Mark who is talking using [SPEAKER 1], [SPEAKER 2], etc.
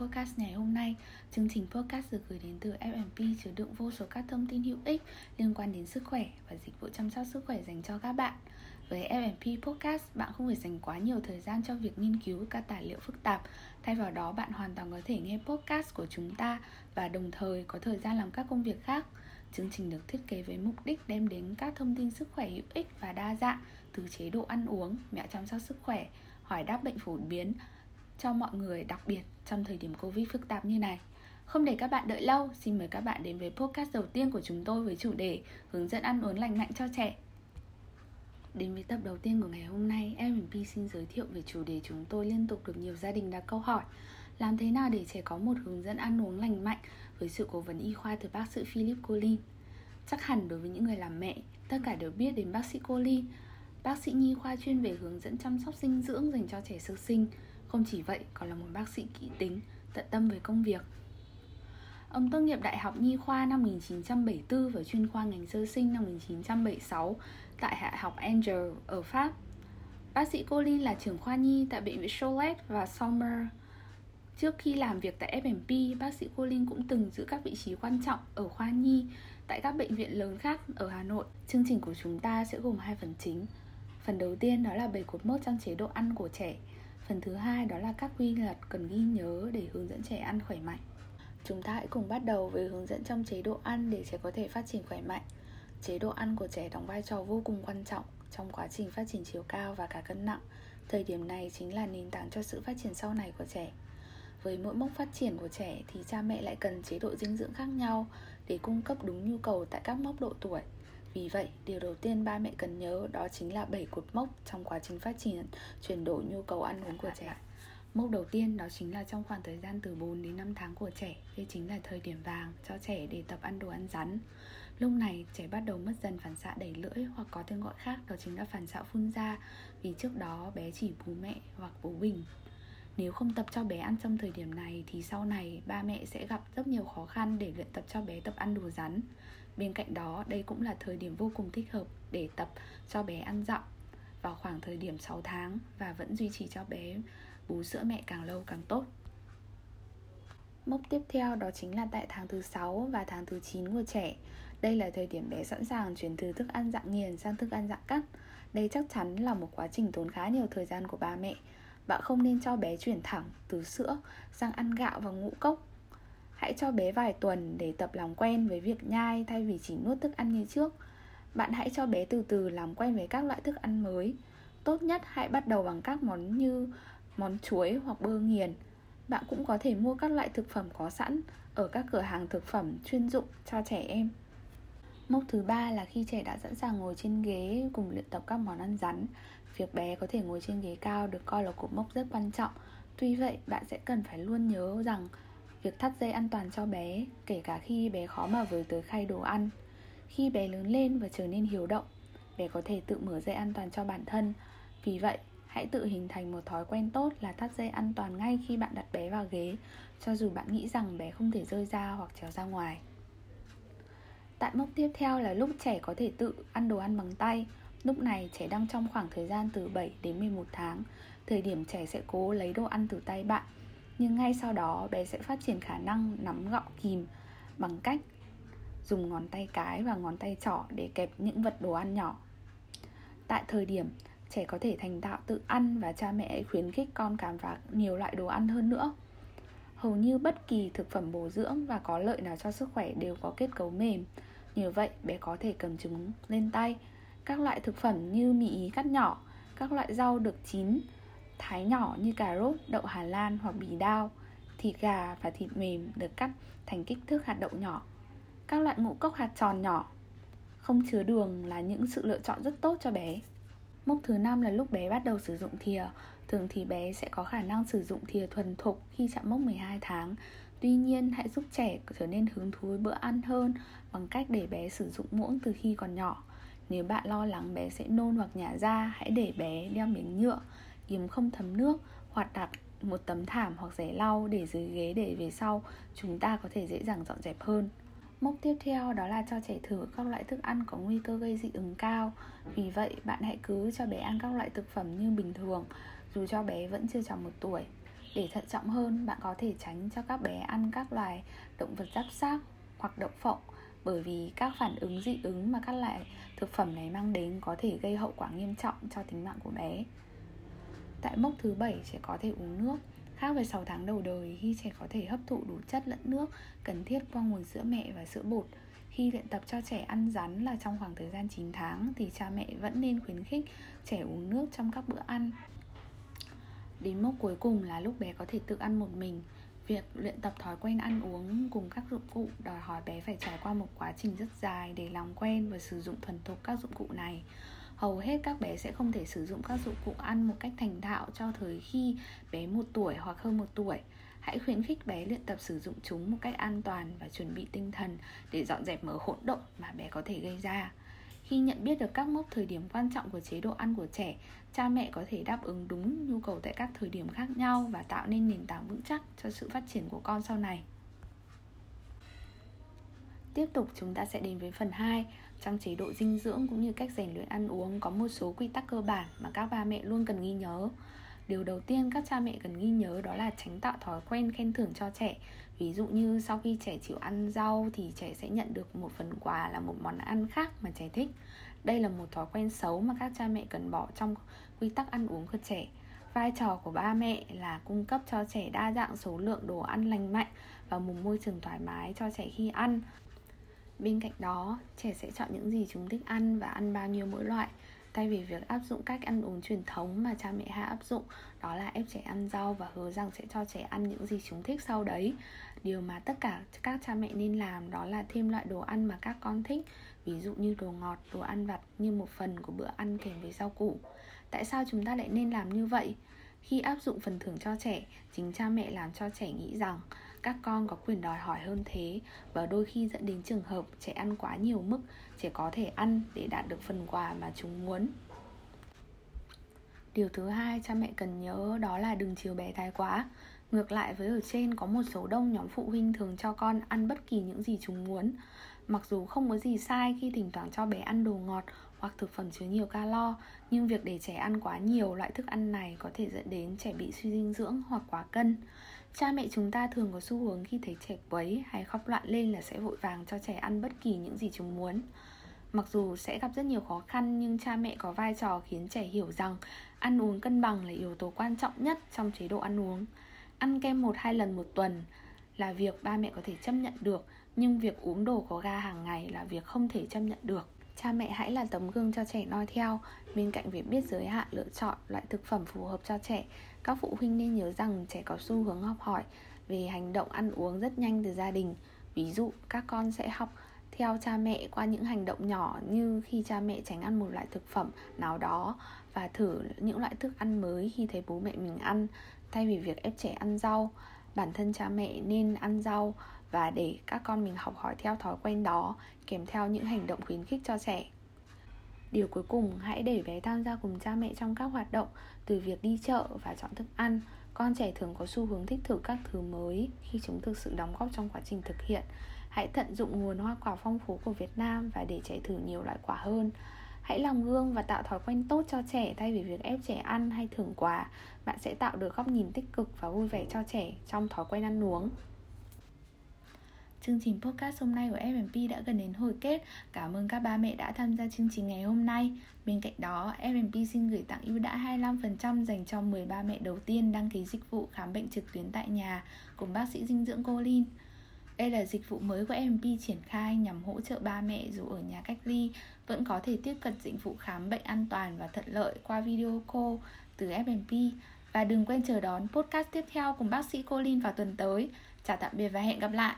[SPEAKER 1] Podcast ngày hôm nay. Chương trình podcast được gửi đến từ FMP chứa đựng vô số các thông tin hữu ích liên quan đến sức khỏe và dịch vụ chăm sóc sức khỏe dành cho các bạn. Với FMP Podcast, bạn không phải dành quá nhiều thời gian cho việc nghiên cứu các tài liệu phức tạp. Thay vào đó, bạn hoàn toàn có thể nghe podcast của chúng ta và đồng thời có thời gian làm các công việc khác. Chương trình được thiết kế với mục đích đem đến các thông tin sức khỏe hữu ích và đa dạng từ chế độ ăn uống, mẹo chăm sóc sức khỏe, hỏi đáp bệnh phổ biến cho mọi người đặc biệt trong thời điểm Covid phức tạp như này. Không để các bạn đợi lâu, xin mời các bạn đến với podcast đầu tiên của chúng tôi với chủ đề hướng dẫn ăn uống lành mạnh cho trẻ. Đến với tập đầu tiên của ngày hôm nay, MP xin giới thiệu về chủ đề chúng tôi liên tục được nhiều gia đình đặt câu hỏi Làm thế nào để trẻ có một hướng dẫn ăn uống lành mạnh với sự cố vấn y khoa từ bác sĩ Philip Colin. Chắc hẳn đối với những người làm mẹ, tất cả đều biết đến bác sĩ Colin, Bác sĩ nhi khoa chuyên về hướng dẫn chăm sóc dinh dưỡng dành cho trẻ sơ sinh không chỉ vậy, còn là một bác sĩ kỹ tính, tận tâm với công việc Ông tốt nghiệp Đại học Nhi khoa năm 1974 và chuyên khoa ngành sơ sinh năm 1976 tại hạ học angel ở Pháp. Bác sĩ Colin là trưởng khoa nhi tại bệnh viện Cholet và Sommer. Trước khi làm việc tại FMP, bác sĩ Colin cũng từng giữ các vị trí quan trọng ở khoa nhi tại các bệnh viện lớn khác ở Hà Nội. Chương trình của chúng ta sẽ gồm hai phần chính. Phần đầu tiên đó là 7 cột mốc trong chế độ ăn của trẻ. Phần thứ hai đó là các quy luật cần ghi nhớ để hướng dẫn trẻ ăn khỏe mạnh. Chúng ta hãy cùng bắt đầu với hướng dẫn trong chế độ ăn để trẻ có thể phát triển khỏe mạnh. Chế độ ăn của trẻ đóng vai trò vô cùng quan trọng trong quá trình phát triển chiều cao và cả cân nặng. Thời điểm này chính là nền tảng cho sự phát triển sau này của trẻ. Với mỗi mốc phát triển của trẻ thì cha mẹ lại cần chế độ dinh dưỡng khác nhau để cung cấp đúng nhu cầu tại các mốc độ tuổi. Vì vậy, điều đầu tiên ba mẹ cần nhớ đó chính là 7 cột mốc trong quá trình phát triển chuyển đổi nhu cầu ăn uống của trẻ. Mốc đầu tiên đó chính là trong khoảng thời gian từ 4 đến 5 tháng của trẻ Đây chính là thời điểm vàng cho trẻ để tập ăn đồ ăn rắn Lúc này trẻ bắt đầu mất dần phản xạ đẩy lưỡi hoặc có tên gọi khác đó chính là phản xạ phun ra Vì trước đó bé chỉ bú mẹ hoặc bú bình nếu không tập cho bé ăn trong thời điểm này thì sau này ba mẹ sẽ gặp rất nhiều khó khăn để luyện tập cho bé tập ăn đồ rắn. Bên cạnh đó, đây cũng là thời điểm vô cùng thích hợp để tập cho bé ăn dặm vào khoảng thời điểm 6 tháng và vẫn duy trì cho bé bú sữa mẹ càng lâu càng tốt. Mốc tiếp theo đó chính là tại tháng thứ 6 và tháng thứ 9 của trẻ. Đây là thời điểm bé sẵn sàng chuyển từ thức ăn dạng nghiền sang thức ăn dạng cắt. Đây chắc chắn là một quá trình tốn khá nhiều thời gian của ba mẹ. Bạn không nên cho bé chuyển thẳng từ sữa sang ăn gạo và ngũ cốc. Hãy cho bé vài tuần để tập làm quen với việc nhai thay vì chỉ nuốt thức ăn như trước. Bạn hãy cho bé từ từ làm quen với các loại thức ăn mới. Tốt nhất hãy bắt đầu bằng các món như món chuối hoặc bơ nghiền. Bạn cũng có thể mua các loại thực phẩm có sẵn ở các cửa hàng thực phẩm chuyên dụng cho trẻ em. Mốc thứ ba là khi trẻ đã sẵn sàng ngồi trên ghế cùng luyện tập các món ăn rắn. Việc bé có thể ngồi trên ghế cao được coi là cột mốc rất quan trọng. Tuy vậy, bạn sẽ cần phải luôn nhớ rằng việc thắt dây an toàn cho bé, kể cả khi bé khó mà với tới khay đồ ăn. Khi bé lớn lên và trở nên hiếu động, bé có thể tự mở dây an toàn cho bản thân. Vì vậy, Hãy tự hình thành một thói quen tốt là thắt dây an toàn ngay khi bạn đặt bé vào ghế, cho dù bạn nghĩ rằng bé không thể rơi ra hoặc trèo ra ngoài. Tại mốc tiếp theo là lúc trẻ có thể tự ăn đồ ăn bằng tay. Lúc này trẻ đang trong khoảng thời gian từ 7 đến 11 tháng, thời điểm trẻ sẽ cố lấy đồ ăn từ tay bạn. Nhưng ngay sau đó bé sẽ phát triển khả năng nắm gọng kìm bằng cách dùng ngón tay cái và ngón tay trỏ để kẹp những vật đồ ăn nhỏ. Tại thời điểm trẻ có thể thành thạo tự ăn và cha mẹ khuyến khích con khám phá nhiều loại đồ ăn hơn nữa hầu như bất kỳ thực phẩm bổ dưỡng và có lợi nào cho sức khỏe đều có kết cấu mềm như vậy bé có thể cầm chúng lên tay các loại thực phẩm như mì ý cắt nhỏ, các loại rau được chín, thái nhỏ như cà rốt, đậu hà lan hoặc bì đao, thịt gà và thịt mềm được cắt thành kích thước hạt đậu nhỏ. Các loại ngũ cốc hạt tròn nhỏ. Không chứa đường là những sự lựa chọn rất tốt cho bé. Mốc thứ năm là lúc bé bắt đầu sử dụng thìa. Thường thì bé sẽ có khả năng sử dụng thìa thuần thục khi chạm mốc 12 tháng. Tuy nhiên, hãy giúp trẻ trở nên hứng thú với bữa ăn hơn bằng cách để bé sử dụng muỗng từ khi còn nhỏ. Nếu bạn lo lắng bé sẽ nôn hoặc nhả ra, hãy để bé đeo miếng nhựa, yếm không thấm nước hoặc đặt một tấm thảm hoặc giấy lau để dưới ghế để về sau chúng ta có thể dễ dàng dọn dẹp hơn. Mốc tiếp theo đó là cho trẻ thử các loại thức ăn có nguy cơ gây dị ứng cao. Vì vậy bạn hãy cứ cho bé ăn các loại thực phẩm như bình thường Dù cho bé vẫn chưa tròn một tuổi. Để thận trọng hơn, bạn có thể tránh cho các bé ăn các loài động vật giáp xác hoặc đậu phộng bởi vì các phản ứng dị ứng mà các loại thực phẩm này mang đến có thể gây hậu quả nghiêm trọng cho tính mạng của bé. Tại mốc thứ 7, trẻ có thể uống nước. Khác với 6 tháng đầu đời, khi trẻ có thể hấp thụ đủ chất lẫn nước cần thiết qua nguồn sữa mẹ và sữa bột, khi luyện tập cho trẻ ăn rắn là trong khoảng thời gian 9 tháng thì cha mẹ vẫn nên khuyến khích trẻ uống nước trong các bữa ăn. Đến mốc cuối cùng là lúc bé có thể tự ăn một mình. Việc luyện tập thói quen ăn uống cùng các dụng cụ đòi hỏi bé phải trải qua một quá trình rất dài để làm quen và sử dụng thuần thục các dụng cụ này. Hầu hết các bé sẽ không thể sử dụng các dụng cụ ăn một cách thành thạo cho thời khi bé một tuổi hoặc hơn một tuổi. Hãy khuyến khích bé luyện tập sử dụng chúng một cách an toàn và chuẩn bị tinh thần để dọn dẹp mớ hỗn độn mà bé có thể gây ra. Khi nhận biết được các mốc thời điểm quan trọng của chế độ ăn của trẻ, cha mẹ có thể đáp ứng đúng nhu cầu tại các thời điểm khác nhau và tạo nên nền tảng vững chắc cho sự phát triển của con sau này. Tiếp tục chúng ta sẽ đến với phần 2 Trong chế độ dinh dưỡng cũng như cách rèn luyện ăn uống có một số quy tắc cơ bản mà các ba mẹ luôn cần ghi nhớ Điều đầu tiên các cha mẹ cần ghi nhớ đó là tránh tạo thói quen khen thưởng cho trẻ. Ví dụ như sau khi trẻ chịu ăn rau thì trẻ sẽ nhận được một phần quà là một món ăn khác mà trẻ thích. Đây là một thói quen xấu mà các cha mẹ cần bỏ trong quy tắc ăn uống của trẻ. Vai trò của ba mẹ là cung cấp cho trẻ đa dạng số lượng đồ ăn lành mạnh và một môi trường thoải mái cho trẻ khi ăn. Bên cạnh đó, trẻ sẽ chọn những gì chúng thích ăn và ăn bao nhiêu mỗi loại. Thay vì việc áp dụng cách ăn uống truyền thống mà cha mẹ hay áp dụng Đó là ép trẻ ăn rau và hứa rằng sẽ cho trẻ ăn những gì chúng thích sau đấy Điều mà tất cả các cha mẹ nên làm đó là thêm loại đồ ăn mà các con thích Ví dụ như đồ ngọt, đồ ăn vặt như một phần của bữa ăn kèm với rau củ Tại sao chúng ta lại nên làm như vậy? Khi áp dụng phần thưởng cho trẻ, chính cha mẹ làm cho trẻ nghĩ rằng các con có quyền đòi hỏi hơn thế. Và đôi khi dẫn đến trường hợp trẻ ăn quá nhiều mức, trẻ có thể ăn để đạt được phần quà mà chúng muốn. Điều thứ hai cha mẹ cần nhớ đó là đừng chiều bé thái quá. Ngược lại, với ở trên có một số đông nhóm phụ huynh thường cho con ăn bất kỳ những gì chúng muốn. Mặc dù không có gì sai khi thỉnh thoảng cho bé ăn đồ ngọt hoặc thực phẩm chứa nhiều calo, nhưng việc để trẻ ăn quá nhiều loại thức ăn này có thể dẫn đến trẻ bị suy dinh dưỡng hoặc quá cân. Cha mẹ chúng ta thường có xu hướng khi thấy trẻ quấy hay khóc loạn lên là sẽ vội vàng cho trẻ ăn bất kỳ những gì chúng muốn. Mặc dù sẽ gặp rất nhiều khó khăn, nhưng cha mẹ có vai trò khiến trẻ hiểu rằng ăn uống cân bằng là yếu tố quan trọng nhất trong chế độ ăn uống. Ăn kem một hai lần một tuần là việc ba mẹ có thể chấp nhận được, nhưng việc uống đồ có ga hàng ngày là việc không thể chấp nhận được. Cha mẹ hãy là tấm gương cho trẻ noi theo. Bên cạnh việc biết giới hạn lựa chọn loại thực phẩm phù hợp cho trẻ, Các phụ huynh nên nhớ rằng trẻ có xu hướng học hỏi về hành động ăn uống rất nhanh từ gia đình. Ví dụ, các con sẽ học theo cha mẹ qua những hành động nhỏ như khi cha mẹ tránh ăn một loại thực phẩm nào đó và thử những loại thức ăn mới khi thấy bố mẹ mình ăn. Thay vì việc ép trẻ ăn rau bản thân cha mẹ nên ăn rau và để các con mình học hỏi theo thói quen đó, kèm theo những hành động khuyến khích cho trẻ. Điều cuối cùng, hãy để bé tham gia cùng cha mẹ trong các hoạt động, từ việc đi chợ và chọn thức ăn. Con trẻ thường có xu hướng thích thử các thứ mới khi chúng thực sự đóng góp trong quá trình thực hiện. Hãy tận dụng nguồn hoa quả phong phú của việt nam và để trẻ thử nhiều loại quả hơn hãy làm gương và tạo thói quen tốt cho trẻ thay vì việc ép trẻ ăn hay thưởng quà bạn sẽ tạo được góc nhìn tích cực và vui vẻ cho trẻ trong thói quen ăn uống Chương trình podcast hôm nay của FMP đã gần đến hồi kết. Cảm ơn các ba mẹ đã tham gia chương trình ngày hôm nay. Bên cạnh đó, FMP xin gửi tặng ưu đãi 25% dành cho 10 ba mẹ đầu tiên đăng ký dịch vụ khám bệnh trực tuyến tại nhà cùng bác sĩ dinh dưỡng Colin. Đây là dịch vụ mới của FMP triển khai nhằm hỗ trợ ba mẹ dù ở nhà cách ly, vẫn có thể tiếp cận dịch vụ khám bệnh an toàn và thuận lợi qua video call từ FMP. Và đừng quên chờ đón podcast tiếp theo cùng bác sĩ Colin vào tuần tới. Chào tạm biệt và hẹn gặp lại.